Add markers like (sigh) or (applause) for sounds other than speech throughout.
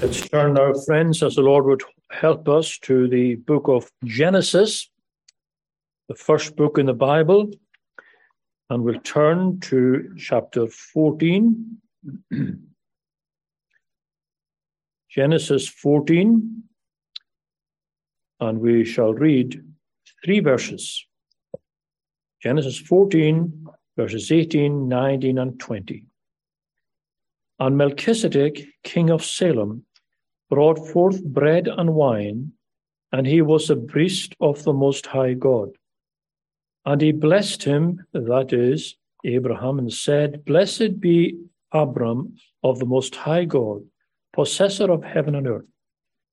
Let's turn now, friends, as the Lord would help us, to the book of Genesis, the first book in the Bible, and we'll turn to chapter 14. (clears throat) Genesis 14, and we shall read three verses. Genesis 14, verses 18, 19, and 20. And Melchizedek, king of Salem, brought forth bread and wine, and he was a priest of the Most High God. And he blessed him, that is, Abraham, and said, Blessed be Abram of the Most High God, possessor of heaven and earth,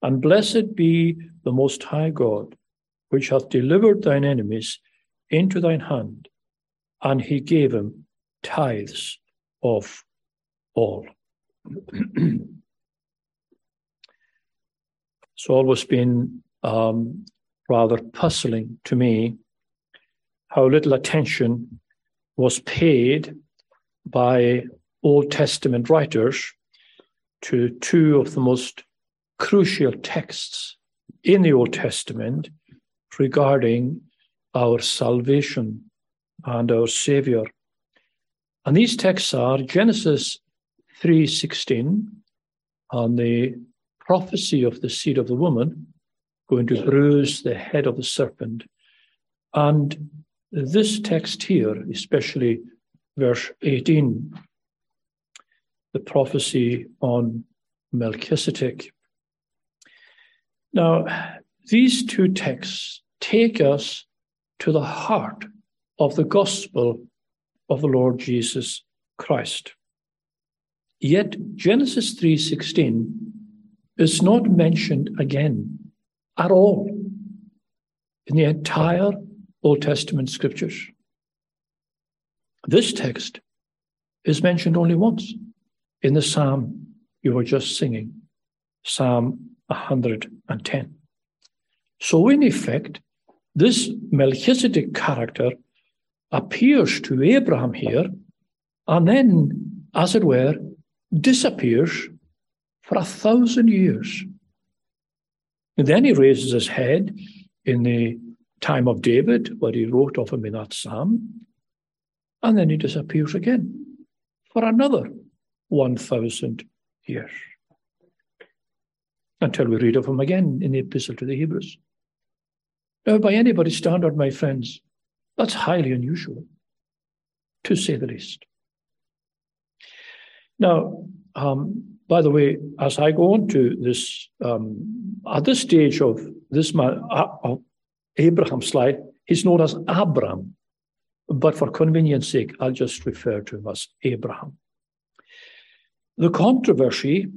and blessed be the Most High God, which hath delivered thine enemies into thine hand. And he gave him tithes of all. (clears throat) it's always been um, rather puzzling to me how little attention was paid by Old Testament writers to two of the most crucial texts in the Old Testament regarding our salvation and our Savior. And these texts are Genesis 3:16 on the prophecy of the seed of the woman going to bruise the head of the serpent. And this text here, especially verse 18, the prophecy on Melchizedek. Now, these two texts take us to the heart of the gospel of the Lord Jesus Christ. Yet Genesis 3:16 is not mentioned again at all in the entire Old Testament scriptures. This text is mentioned only once in the psalm you were just singing, Psalm 110. So, in effect, this Melchizedek character appears to Abraham here and then, as it were, disappears for a thousand years. And then he raises his head in the time of David, where he wrote of him in that psalm, and then he disappears again for another 1,000 years until we read of him again in the Epistle to the Hebrews. Now, by anybody's standard, my friends, that's highly unusual, to say the least. Now, um, by the way, as I go on to this, um, at this stage of this man, uh, of Abraham's life, he's known as Abram. But for convenience sake, I'll just refer to him as Abraham. The controversy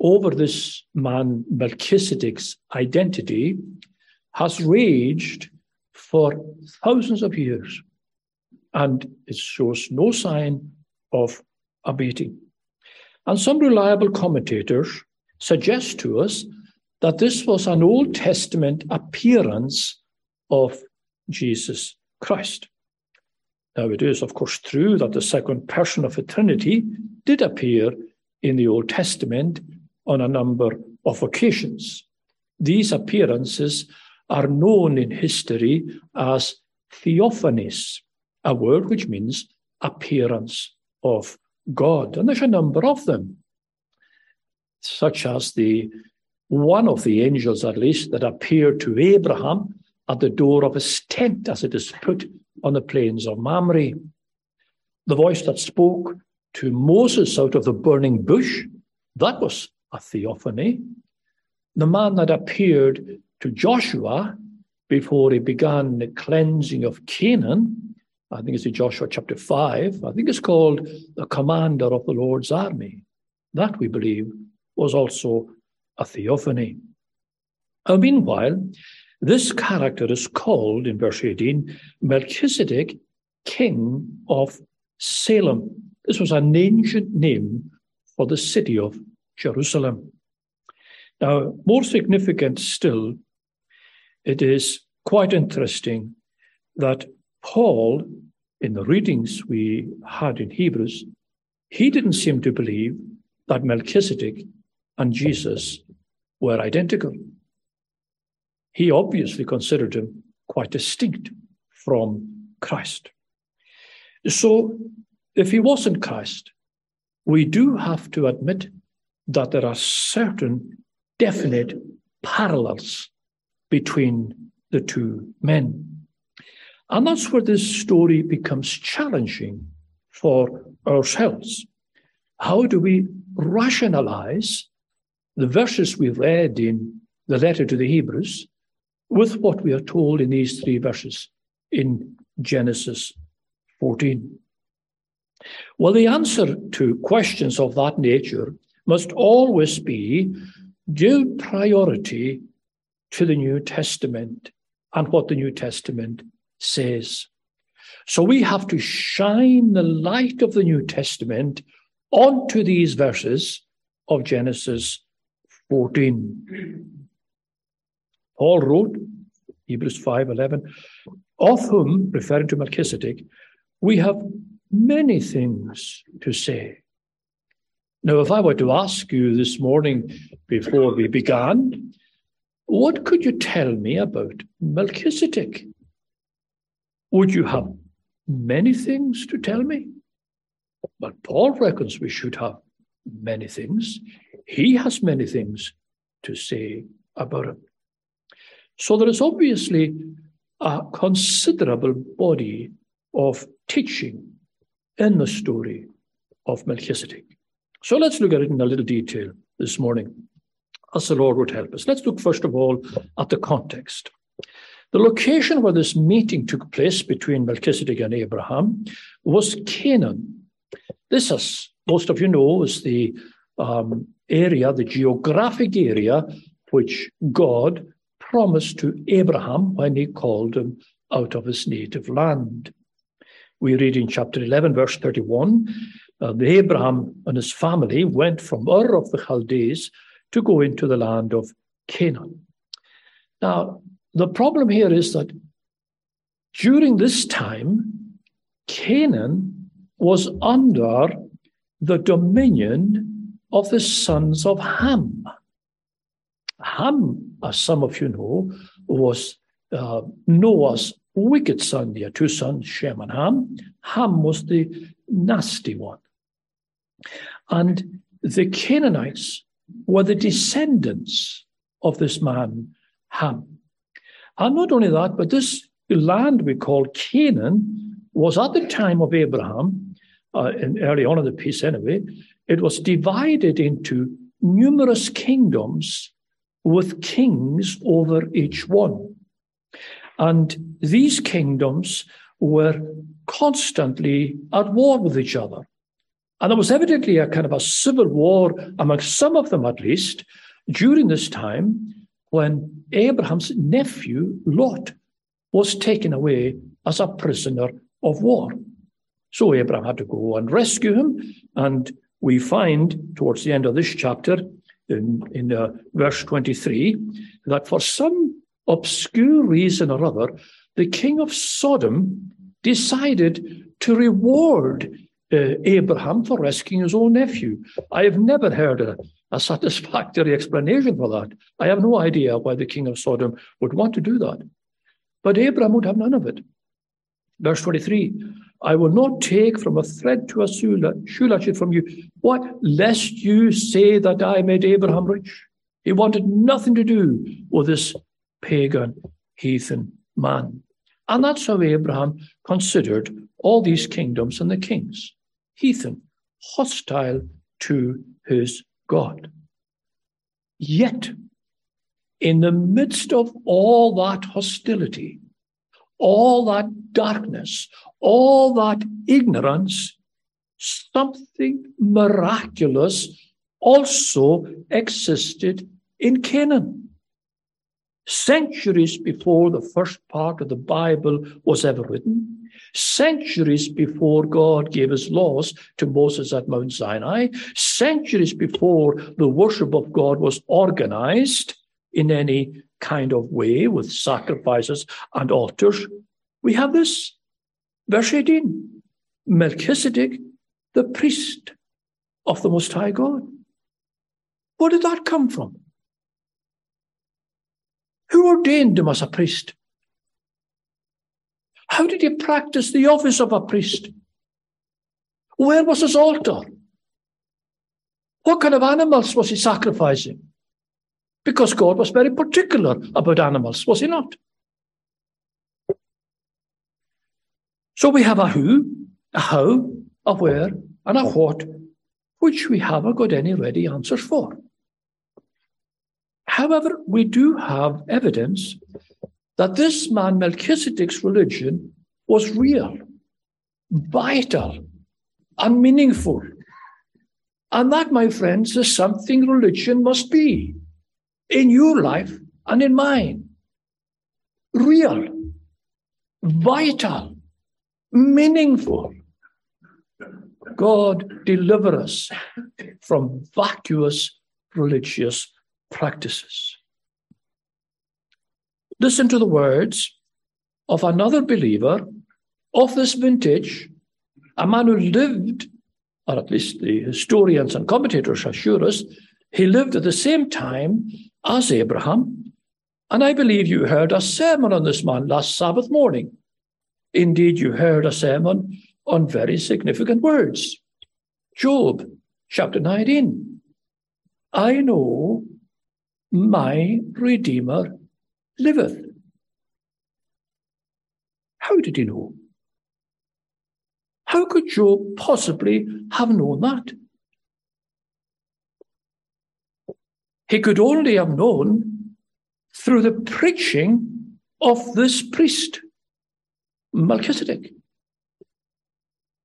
over this man Melchizedek's identity has raged for thousands of years, and it shows no sign of abating. And some reliable commentators suggest to us that this was an Old Testament appearance of Jesus Christ. Now, it is, of course, true that the second person of the Trinity did appear in the Old Testament on a number of occasions. These appearances are known in history as theophanies, a word which means appearance of God. And there's a number of them, such as the one of the angels, at least, that appeared to Abraham at the door of his tent as it is put on the plains of Mamre. The voice that spoke to Moses out of the burning bush, that was a theophany. The man that appeared to Joshua before he began the cleansing of Canaan, I think it's in Joshua chapter 5. I think it's called the commander of the Lord's army. That, we believe, was also a theophany. And meanwhile, this character is called in verse 18 Melchizedek, king of Salem. This was an ancient name for the city of Jerusalem. Now, more significant still, it is quite interesting that Paul, in the readings we had in Hebrews, he didn't seem to believe that Melchizedek and Jesus were identical. He obviously considered him quite distinct from Christ. So, if he wasn't Christ, we do have to admit that there are certain definite parallels between the two men. And that's where this story becomes challenging for ourselves. How do we rationalize the verses we read in the letter to the Hebrews with what we are told in these three verses in Genesis 14? Well, the answer to questions of that nature must always be give priority to the New Testament and what the New Testament says. So we have to shine the light of the New Testament onto these verses of Genesis 14. Paul wrote, Hebrews 5:11, of whom, referring to Melchizedek, we have many things to say. Now, if I were to ask you this morning before we began, what could you tell me about Melchizedek? Would you have many things to tell me? But Paul reckons we should have many things. He has many things to say about it. So there is obviously a considerable body of teaching in the story of Melchizedek. So let's look at it in a little detail this morning, as the Lord would help us. Let's look first of all at the context. The location where this meeting took place between Melchizedek and Abraham was Canaan. This, as most of you know, is the um, area, the geographic area which God promised to Abraham when he called him out of his native land. We read in chapter 11, verse 31 uh, Abraham and his family went from Ur of the Chaldees to go into the land of Canaan. Now, the problem here is that during this time, Canaan was under the dominion of the sons of Ham. Ham, as some of you know, was uh, Noah's wicked son. He had two sons, Shem and Ham. Ham was the nasty one. And the Canaanites were the descendants of this man, Ham. And not only that, but this land we call Canaan was at the time of Abraham, uh, in early on in the piece anyway, it was divided into numerous kingdoms with kings over each one. And these kingdoms were constantly at war with each other. And there was evidently a kind of a civil war among some of them, at least, during this time when Abraham's nephew, Lot, was taken away as a prisoner of war. So Abraham had to go and rescue him. And we find towards the end of this chapter, in, in uh, verse 23, that for some obscure reason or other, the king of Sodom decided to reward uh, Abraham for rescuing his own nephew. I have never heard a, a satisfactory explanation for that. I have no idea why the king of Sodom would want to do that. But Abraham would have none of it. Verse 23 I will not take from a thread to a shoe latchet from you. What? Lest you say that I made Abraham rich. He wanted nothing to do with this pagan, heathen man. And that's how Abraham considered all these kingdoms and the kings heathen, hostile to his God. Yet, in the midst of all that hostility, all that darkness, all that ignorance, something miraculous also existed in Canaan. Centuries before the first part of the Bible was ever written, centuries before God gave his laws to Moses at Mount Sinai, centuries before the worship of God was organized in any kind of way with sacrifices and altars, we have this. Verse 18 Melchizedek, the priest of the Most High God. Where did that come from? Who ordained him as a priest? How did he practice the office of a priest? Where was his altar? What kind of animals was he sacrificing? Because God was very particular about animals, was he not? So we have a who, a how, a where, and a what, which we haven't got any ready answers for. However, we do have evidence that this man Melchizedek's religion was real, vital, and meaningful. And that, my friends, is something religion must be in your life and in mine. Real, vital, meaningful. God deliver us from vacuous religious practices. Listen to the words of another believer of this vintage, a man who lived, or at least the historians and commentators assure us, he lived at the same time as Abraham. And I believe you heard a sermon on this man last Sabbath morning. Indeed, you heard a sermon on very significant words. Job chapter 19. I know my Redeemer liveth. How did he know? How could Job possibly have known that? He could only have known through the preaching of this priest, Melchizedek.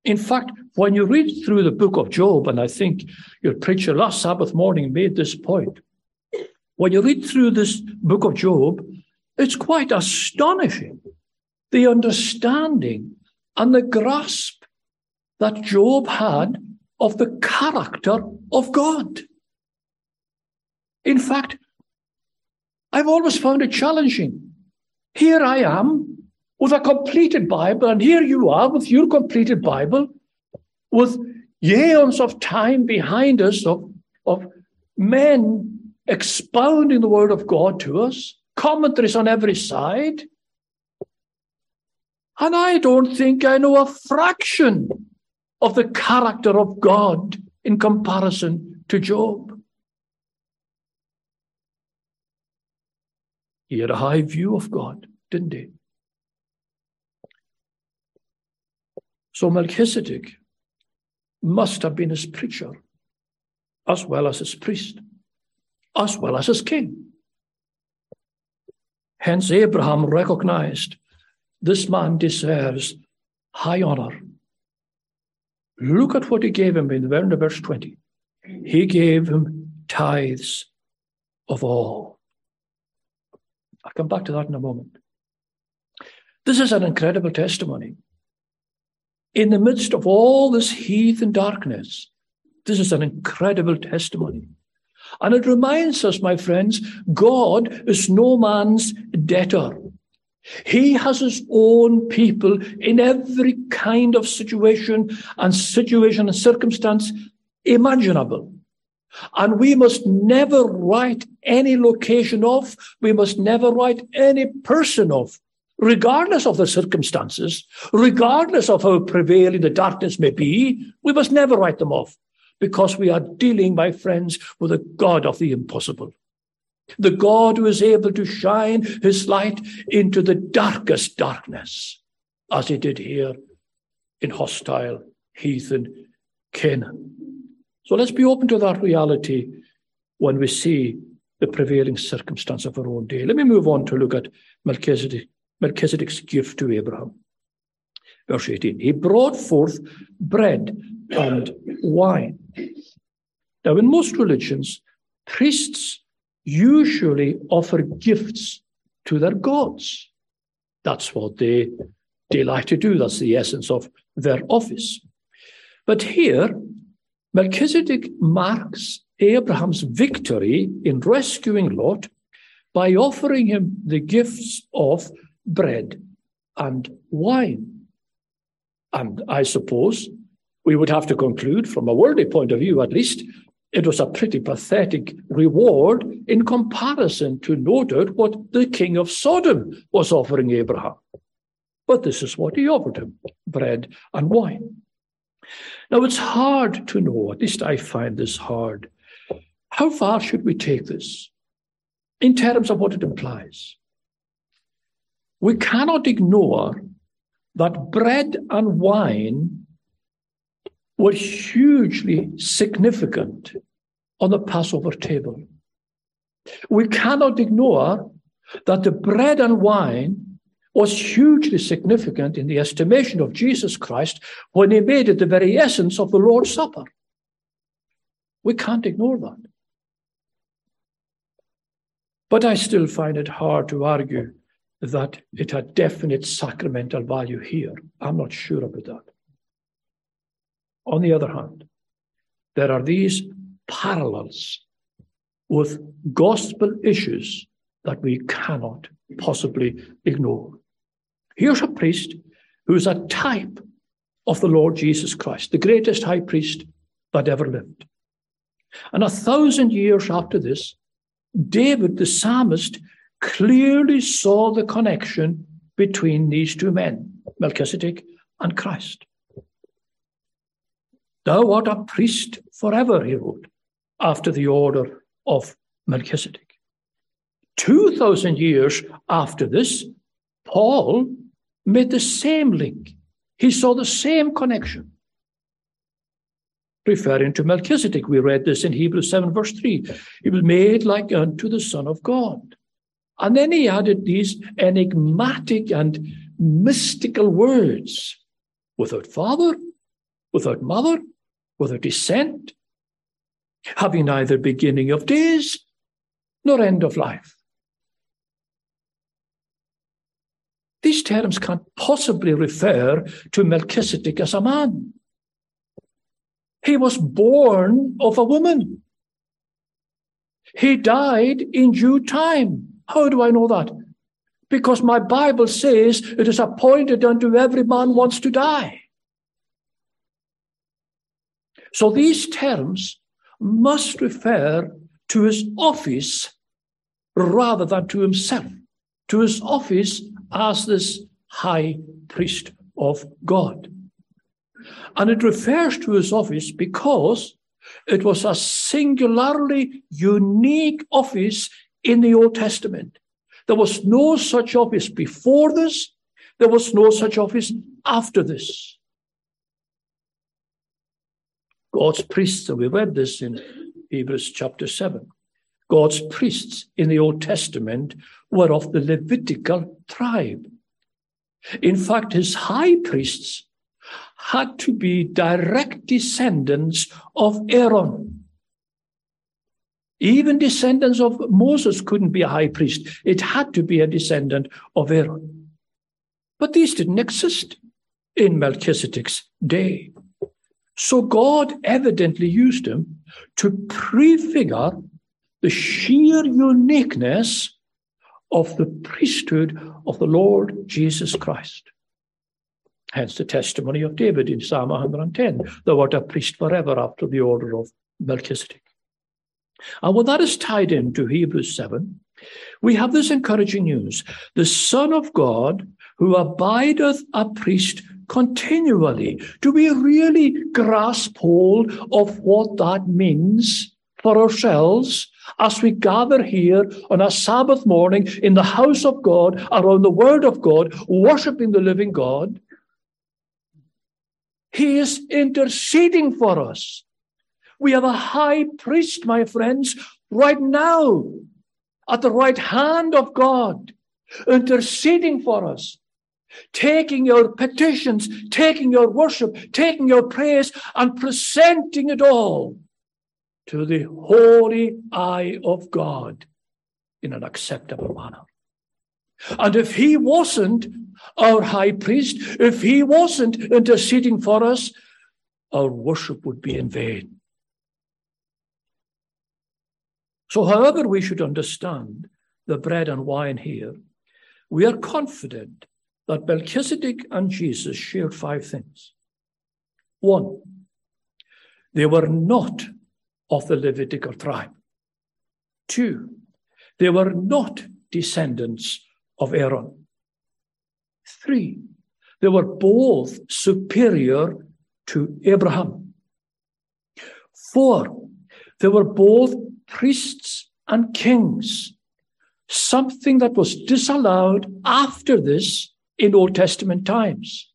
In fact, when you read through the book of Job, and I think your preacher last Sabbath morning made this point, when you read through this book of Job, it's quite astonishing the understanding and the grasp that Job had of the character of God. In fact, I've always found it challenging. Here I am with a completed Bible, and here you are with your completed Bible, with years of time behind us of, of men expounding the word of God to us, commentaries on every side. And I don't think I know a fraction of the character of God in comparison to Job. He had a high view of God, didn't he? So Melchizedek must have been his preacher as well as his priest as well as his king. Hence, Abraham recognized this man deserves high honor. Look at what he gave him in verse 20. He gave him tithes of all. I'll come back to that in a moment. This is an incredible testimony. In the midst of all this heathen darkness, this is an incredible testimony. And it reminds us, my friends, God is no man's debtor. He has his own people in every kind of situation and situation and circumstance imaginable. And we must never write any location off. We must never write any person off, regardless of the circumstances, regardless of how prevailing the darkness may be. We must never write them off because we are dealing, my friends, with a God of the impossible. The God who is able to shine his light into the darkest darkness, as he did here in hostile heathen Canaan. So let's be open to that reality when we see the prevailing circumstance of our own day. Let me move on to look at Melchizedek, Melchizedek's gift to Abraham. Verse 18 He brought forth bread and wine. Now, in most religions, priests usually offer gifts to their gods. That's what they, they like to do. That's the essence of their office. But here, Melchizedek marks Abraham's victory in rescuing Lot by offering him the gifts of bread and wine. And I suppose we would have to conclude, from a worldly point of view at least, It was a pretty pathetic reward in comparison to, no doubt, what the king of Sodom was offering Abraham. But this is what he offered him bread and wine. Now, it's hard to know, at least I find this hard. How far should we take this in terms of what it implies? We cannot ignore that bread and wine were hugely significant on the Passover table. We cannot ignore that the bread and wine was hugely significant in the estimation of Jesus Christ when he made it the very essence of the Lord's Supper. We can't ignore that. But I still find it hard to argue that it had definite sacramental value here. I'm not sure about that. On the other hand, there are these parallels with gospel issues that we cannot possibly ignore. Here's a priest who is a type of the Lord Jesus Christ, the greatest high priest that ever lived. And a thousand years after this, David the psalmist clearly saw the connection between these two men, Melchizedek and Christ. Thou art a priest forever, he wrote, after the order of Melchizedek. 2,000 years after this, Paul made the same link. He saw the same connection. Referring to Melchizedek, we read this in Hebrews 7, verse 3. He was made like unto the Son of God. And then he added these enigmatic and mystical words without father, without mother, without descent, having neither beginning of days nor end of life. These terms can't possibly refer to Melchizedek as a man. He was born of a woman. He died in due time. How do I know that? Because my Bible says it is appointed unto every man wants to die. So these terms must refer to his office rather than to himself, to his office as this high priest of God. And it refers to his office because it was a singularly unique office in the Old Testament. There was no such office before this. There was no such office after this. God's priests, and we read this in Hebrews chapter 7. God's priests in the Old Testament were of the Levitical tribe. In fact, his high priests had to be direct descendants of Aaron. Even descendants of Moses couldn't be a high priest. It had to be a descendant of Aaron. But these didn't exist in Melchizedek's day. So God evidently used him to prefigure the sheer uniqueness of the priesthood of the Lord Jesus Christ. Hence the testimony of David in Psalm 110 Thou art a priest forever after the order of Melchizedek. And when that is tied into Hebrews 7, we have this encouraging news. The Son of God, who abideth a priest continually. Do we really grasp hold of what that means for ourselves as we gather here on a Sabbath morning in the house of God, around the Word of God, worshiping the living God? He is interceding for us. We have a high priest, my friends, right now at the right hand of God, interceding for us taking your petitions, taking your worship, taking your praise, and presenting it all to the holy eye of God in an acceptable manner. And if he wasn't our high priest, if he wasn't interceding for us, our worship would be in vain. So, however, we should understand the bread and wine here, we are confident that Melchizedek and Jesus shared five things. One, they were not of the Levitical tribe. Two, they were not descendants of Aaron. Three, they were both superior to Abraham. Four, they were both priests and kings, something that was disallowed after this in Old Testament times.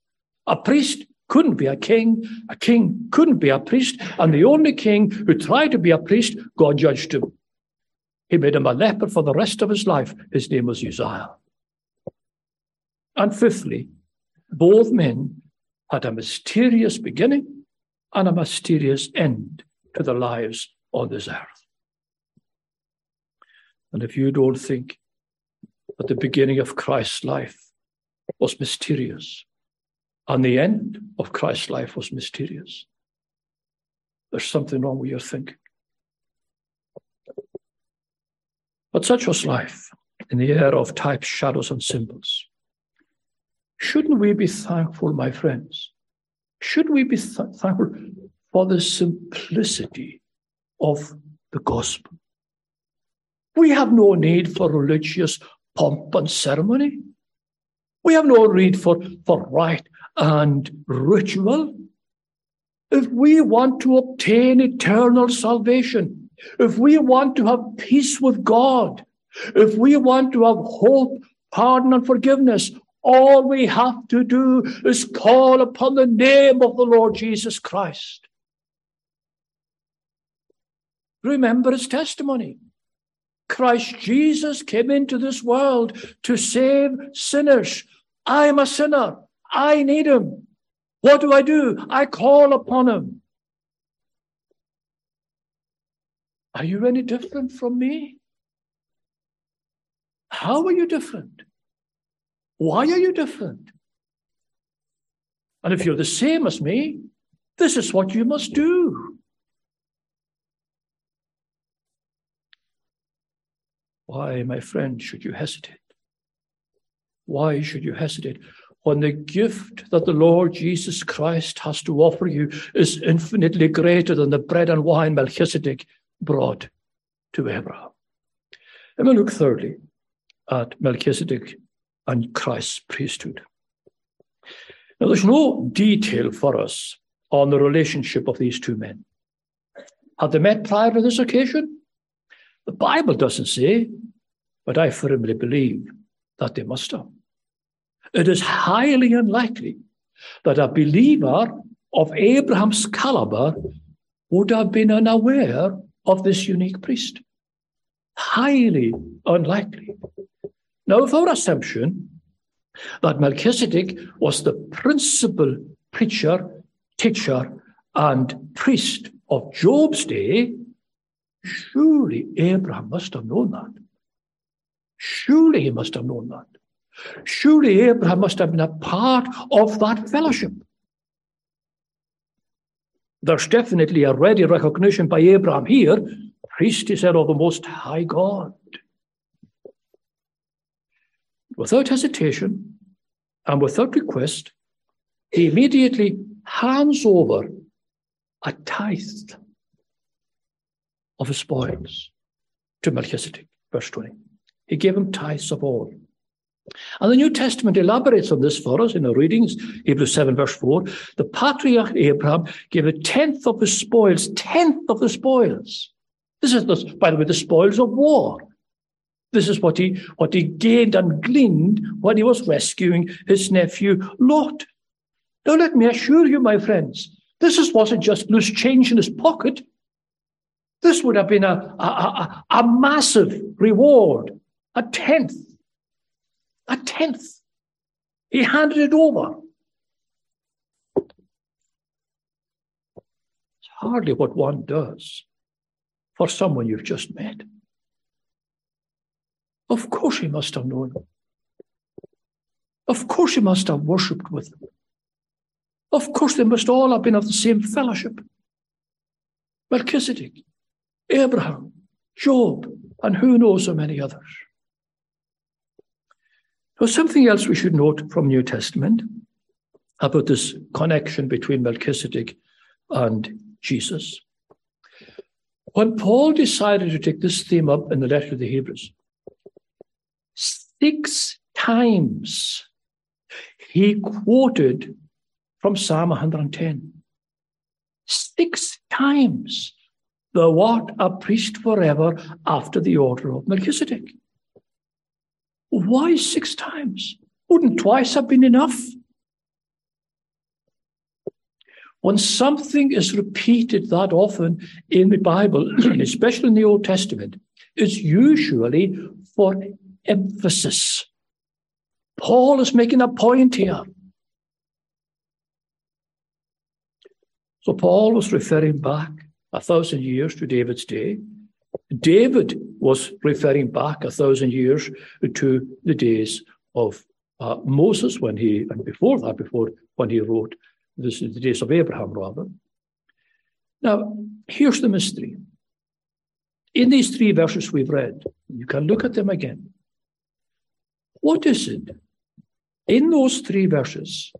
A priest couldn't be a king, a king couldn't be a priest, and the only king who tried to be a priest, God judged him. He made him a leper for the rest of his life. His name was Uzziah. And fifthly, both men had a mysterious beginning and a mysterious end to their lives on this earth. And if you don't think that the beginning of Christ's life was mysterious and the end of Christ's life was mysterious, there's something wrong with your thinking. But such was life in the era of types, shadows, and symbols. Shouldn't we be thankful, my friends? Should we be th- thankful for the simplicity of the gospel? We have no need for religious pomp and ceremony. We have no need for, for rite and ritual. If we want to obtain eternal salvation, if we want to have peace with God, if we want to have hope, pardon, and forgiveness, all we have to do is call upon the name of the Lord Jesus Christ. Remember his testimony. Christ Jesus came into this world to save sinners. I am a sinner. I need him. What do I do? I call upon him. Are you any different from me? How are you different? Why are you different? And if you're the same as me, this is what you must do. Why, my friend, should you hesitate? Why should you hesitate when the gift that the Lord Jesus Christ has to offer you is infinitely greater than the bread and wine Melchizedek brought to Abraham? And we look thirdly at Melchizedek and Christ's priesthood. Now, there's no detail for us on the relationship of these two men. Had they met prior to this occasion? The Bible doesn't say, but I firmly believe that they must have. It is highly unlikely that a believer of Abraham's caliber would have been unaware of this unique priest. Highly unlikely. Now, if our assumption that Melchizedek was the principal preacher, teacher, and priest of Job's day, surely Abraham must have known that. Surely he must have known that. Surely Abraham must have been a part of that fellowship. There's definitely a ready recognition by Abraham here. Priest, he said, of the Most High God without hesitation and without request, he immediately hands over a tithe of his spoils to Melchizedek, verse 20. He gave him tithes of all. And the New Testament elaborates on this for us in our readings, Hebrews 7, verse 4. The patriarch Abraham gave a tenth of his spoils, tenth of the spoils. This is, the, by the way, the spoils of war. This is what he, what he gained and gleaned when he was rescuing his nephew Lot. Now, let me assure you, my friends, this is, wasn't just loose change in his pocket. This would have been a, a, a, a massive reward, a tenth. A tenth. He handed it over. It's hardly what one does for someone you've just met. Of course he must have known. Of course he must have worshipped with them. Of course they must all have been of the same fellowship. Melchizedek, Abraham, Job, and who knows so many others. There's something else we should note from New Testament about this connection between Melchizedek and Jesus. When Paul decided to take this theme up in the letter to the Hebrews, six times he quoted from Psalm 110. Six times. The what? A priest forever after the order of Melchizedek. Why six times? Wouldn't twice have been enough? When something is repeated that often in the Bible, (clears throat) especially in the Old Testament, it's usually for emphasis. Paul is making a point here. So Paul was referring back a thousand years to David's day. David was referring back a thousand years to the days of uh, Moses when he, and before that, before when he wrote this is the days of Abraham, rather. Now, here's the mystery. In these three verses we've read, you can look at them again. What is it in those three verses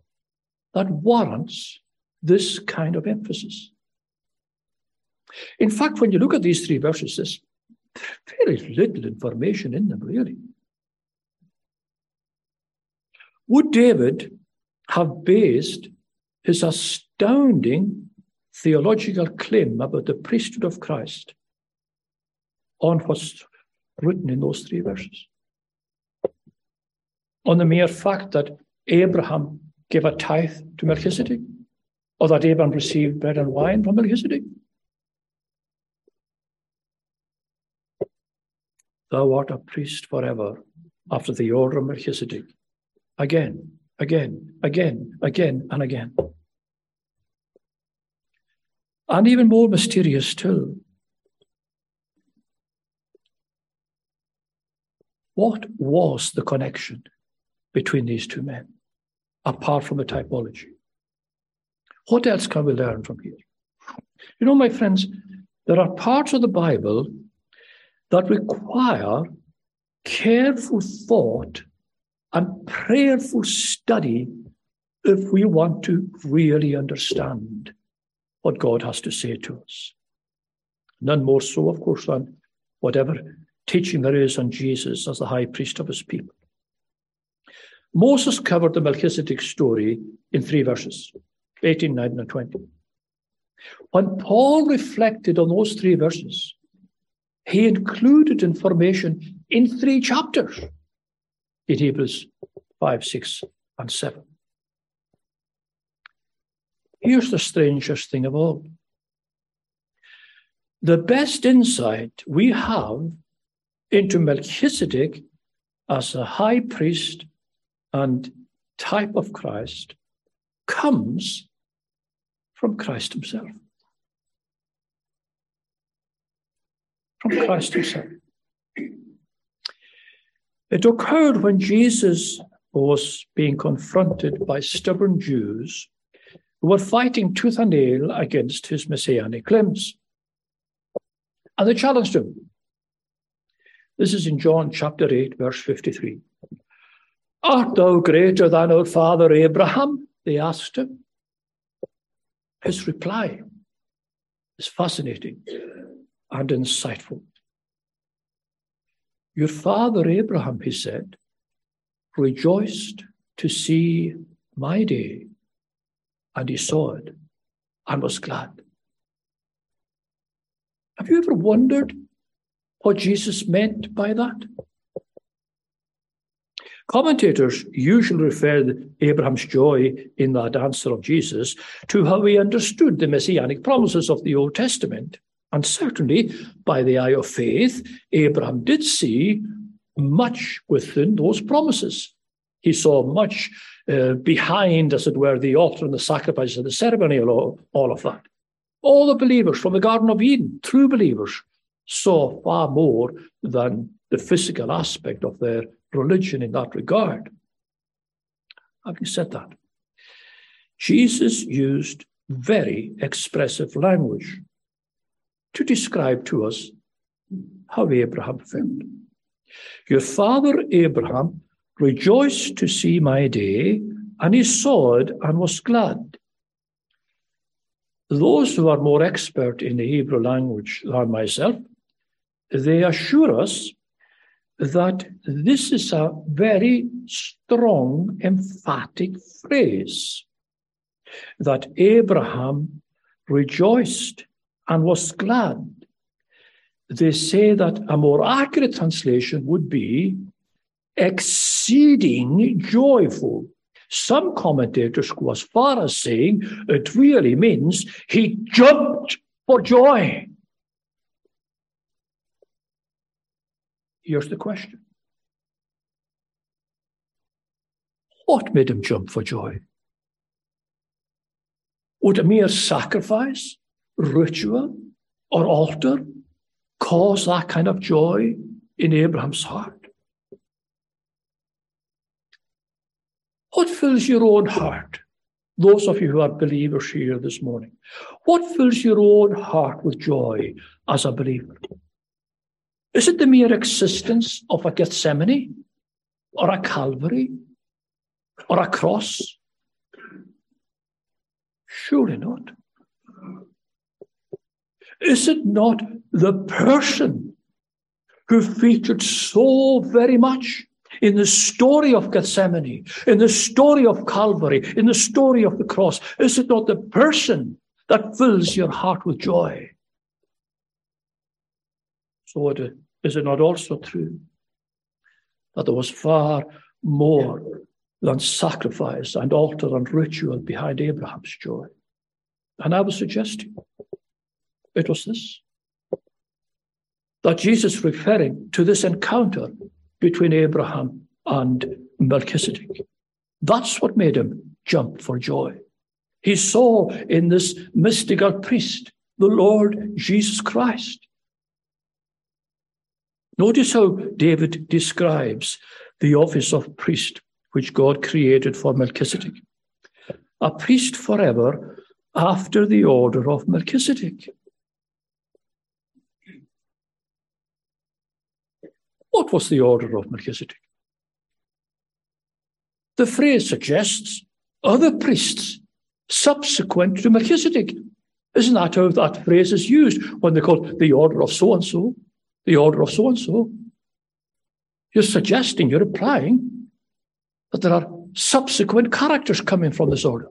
that warrants this kind of emphasis? In fact, when you look at these three verses, there's very little information in them, really. Would David have based his astounding theological claim about the priesthood of Christ on what's written in those three verses? On the mere fact that Abraham gave a tithe to Melchizedek, or that Abraham received bread and wine from Melchizedek? Thou art a priest forever after the order of Melchizedek. Again, again, again, again, and again. And even more mysterious still, what was the connection between these two men, apart from the typology? What else can we learn from here? You know, my friends, there are parts of the Bible that require careful thought and prayerful study if we want to really understand what God has to say to us. None more so, of course, than whatever teaching there is on Jesus as the high priest of his people. Moses covered the Melchizedek story in three verses 18, 19, and 20. When Paul reflected on those three verses, he included information in three chapters in Hebrews 5, 6, and 7. Here's the strangest thing of all. The best insight we have into Melchizedek as a high priest and type of Christ comes from Christ himself. From Christ himself. It occurred when Jesus was being confronted by stubborn Jews who were fighting tooth and nail against his messianic claims. And they challenged him. This is in John chapter 8, verse 53. Art thou greater than our father Abraham? They asked him. His reply is fascinating and insightful. Your father Abraham, he said, rejoiced to see my day and he saw it and was glad. Have you ever wondered what Jesus meant by that? Commentators usually refer Abraham's joy in that answer of Jesus to how he understood the messianic promises of the Old Testament. And certainly, by the eye of faith, Abraham did see much within those promises. He saw much uh, behind, as it were, the altar and the sacrifice and the ceremony, and all, all of that. All the believers from the Garden of Eden, true believers, saw far more than the physical aspect of their religion in that regard. Having said that, Jesus used very expressive language to describe to us how Abraham felt. Your father Abraham rejoiced to see my day, and he saw it and was glad. those who are more expert in the Hebrew language than myself, they assure us that this is a very strong, emphatic phrase that Abraham rejoiced and was glad. They say that a more accurate translation would be exceeding joyful. Some commentators go as far as saying it really means he jumped for joy. Here's the question What made him jump for joy? Would a mere sacrifice, ritual, or altar cause that kind of joy in Abraham's heart? What fills your own heart? Those of you who are believers here this morning, what fills your own heart with joy as a believer? Is it the mere existence of a Gethsemane or a Calvary or a cross? Surely not. Is it not the person who featured so very much in the story of Gethsemane, in the story of Calvary, in the story of the cross? Is it not the person that fills your heart with joy? So it, is it not also true that there was far more than sacrifice and altar and ritual behind Abraham's joy? And I was suggesting it was this that Jesus referring to this encounter between Abraham and Melchizedek. That's what made him jump for joy. He saw in this mystical priest the Lord Jesus Christ. Notice how David describes the office of priest, which God created for Melchizedek. A priest forever after the order of Melchizedek. What was the order of Melchizedek? The phrase suggests other priests subsequent to Melchizedek. Isn't that how that phrase is used when they call the order of so and so, the order of so and so? You're suggesting, you're implying that there are subsequent characters coming from this order.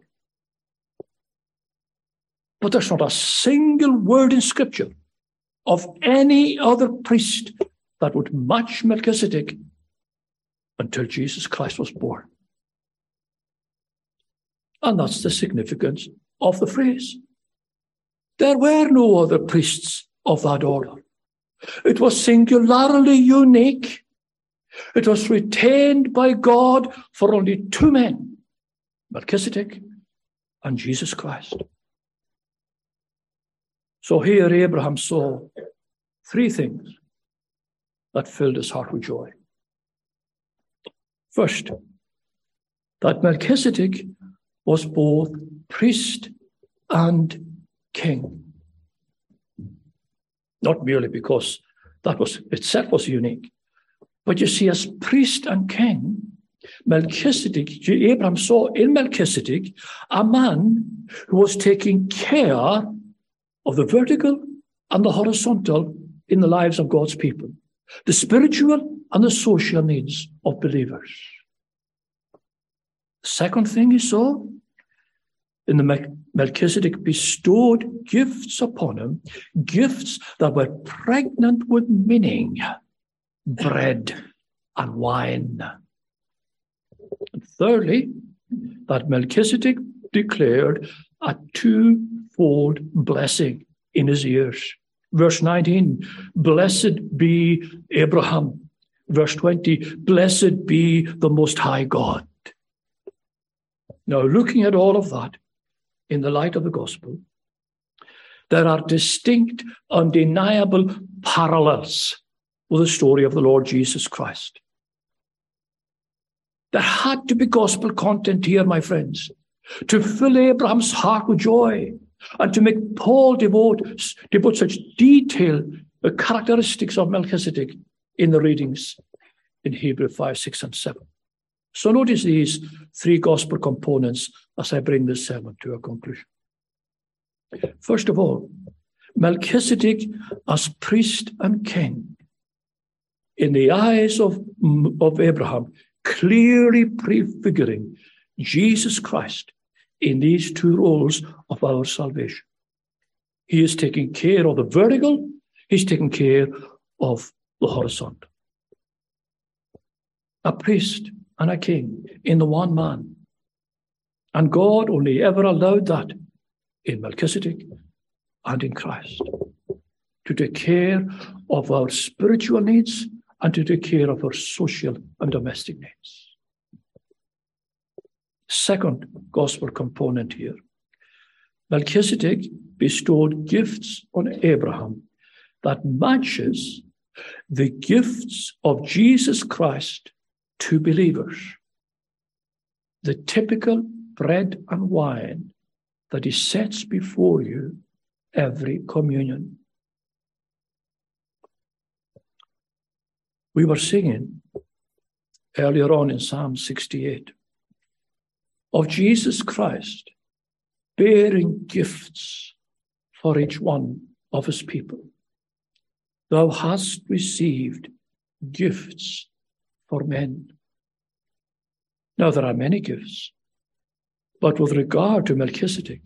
But there's not a single word in Scripture of any other priest that would match Melchizedek until Jesus Christ was born. And that's the significance of the phrase. There were no other priests of that order. It was singularly unique. It was retained by God for only two men, Melchizedek and Jesus Christ. So here Abraham saw three things that filled his heart with joy. First, that Melchizedek was both priest and king. Not merely because that was itself was unique, but you see, as priest and king, Melchizedek, Abraham saw in Melchizedek a man who was taking care of the vertical and the horizontal in the lives of God's people the spiritual and the social needs of believers. Second thing he saw, in the Melchizedek bestowed gifts upon him, gifts that were pregnant with meaning, bread and wine. And thirdly, that Melchizedek declared a twofold blessing in his ears. Verse 19, blessed be Abraham. Verse 20, blessed be the Most High God. Now, looking at all of that in the light of the gospel, there are distinct, undeniable parallels with the story of the Lord Jesus Christ. There had to be gospel content here, my friends, to fill Abraham's heart with joy and to make Paul devote, devote such detailed uh, characteristics of Melchizedek in the readings in Hebrew 5, 6, and 7. So notice these three gospel components as I bring this sermon to a conclusion. First of all, Melchizedek as priest and king, in the eyes of, of Abraham, clearly prefiguring Jesus Christ in these two roles of our salvation. He is taking care of the vertical, he's taking care of the horizontal. A priest and a king in the one man. And God only ever allowed that in Melchizedek and in Christ to take care of our spiritual needs and to take care of our social and domestic needs. Second gospel component here Melchizedek bestowed gifts on Abraham that matches the gifts of Jesus Christ to believers. The typical bread and wine that he sets before you every communion. We were singing earlier on in Psalm 68 of Jesus Christ bearing gifts for each one of his people. Thou hast received gifts for men. Now, there are many gifts, but with regard to Melchizedek,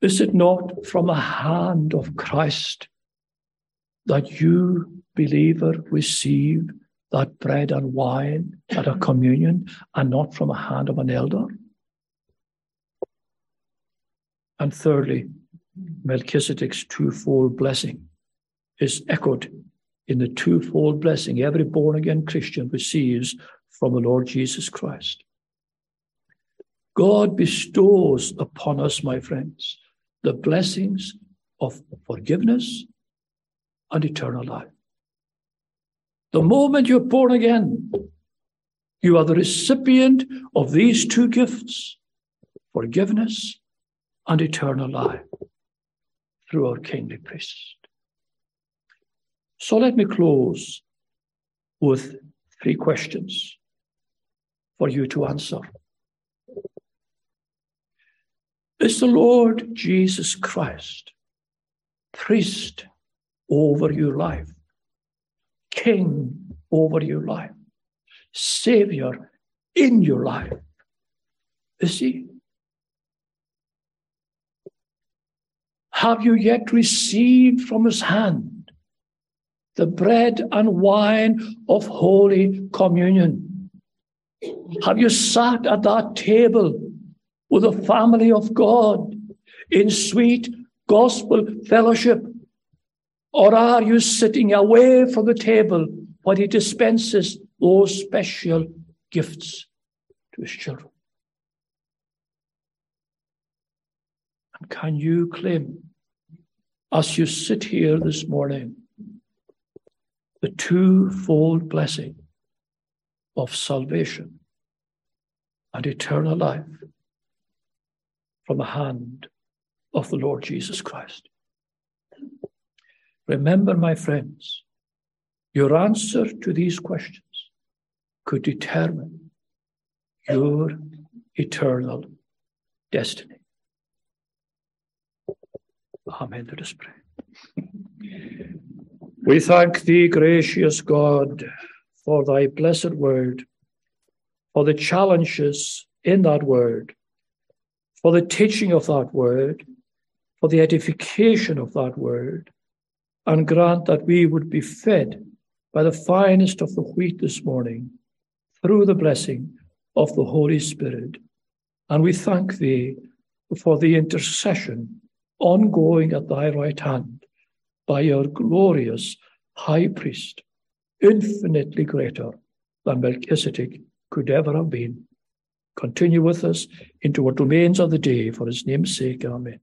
is it not from the hand of Christ that you, believer, receive that bread and wine at a communion and not from the hand of an elder? And thirdly, Melchizedek's twofold blessing is echoed in the twofold blessing every born again Christian receives from the Lord Jesus Christ. God bestows upon us, my friends, the blessings of forgiveness and eternal life. The moment you're born again, you are the recipient of these two gifts forgiveness and eternal life through our kingly priest. So let me close with three questions for you to answer. Is the Lord Jesus Christ priest over your life, king over your life, savior in your life? Is he? Have you yet received from his hand the bread and wine of Holy Communion? Have you sat at that table with the family of God in sweet gospel fellowship? Or are you sitting away from the table while he dispenses those special gifts to his children? And can you claim, as you sit here this morning, the twofold blessing of salvation and eternal life from the hand of the Lord Jesus Christ? Remember, my friends, your answer to these questions could determine your eternal destiny. Amen. Let us pray. We thank thee, gracious God, for thy blessed word, for the challenges in that word, for the teaching of that word, for the edification of that word, and grant that we would be fed by the finest of the wheat this morning through the blessing of the Holy Spirit. And we thank thee for the intercession ongoing at thy right hand by your glorious high priest, infinitely greater than Melchizedek could ever have been. Continue with us into what remains of the day for his name's sake. Amen.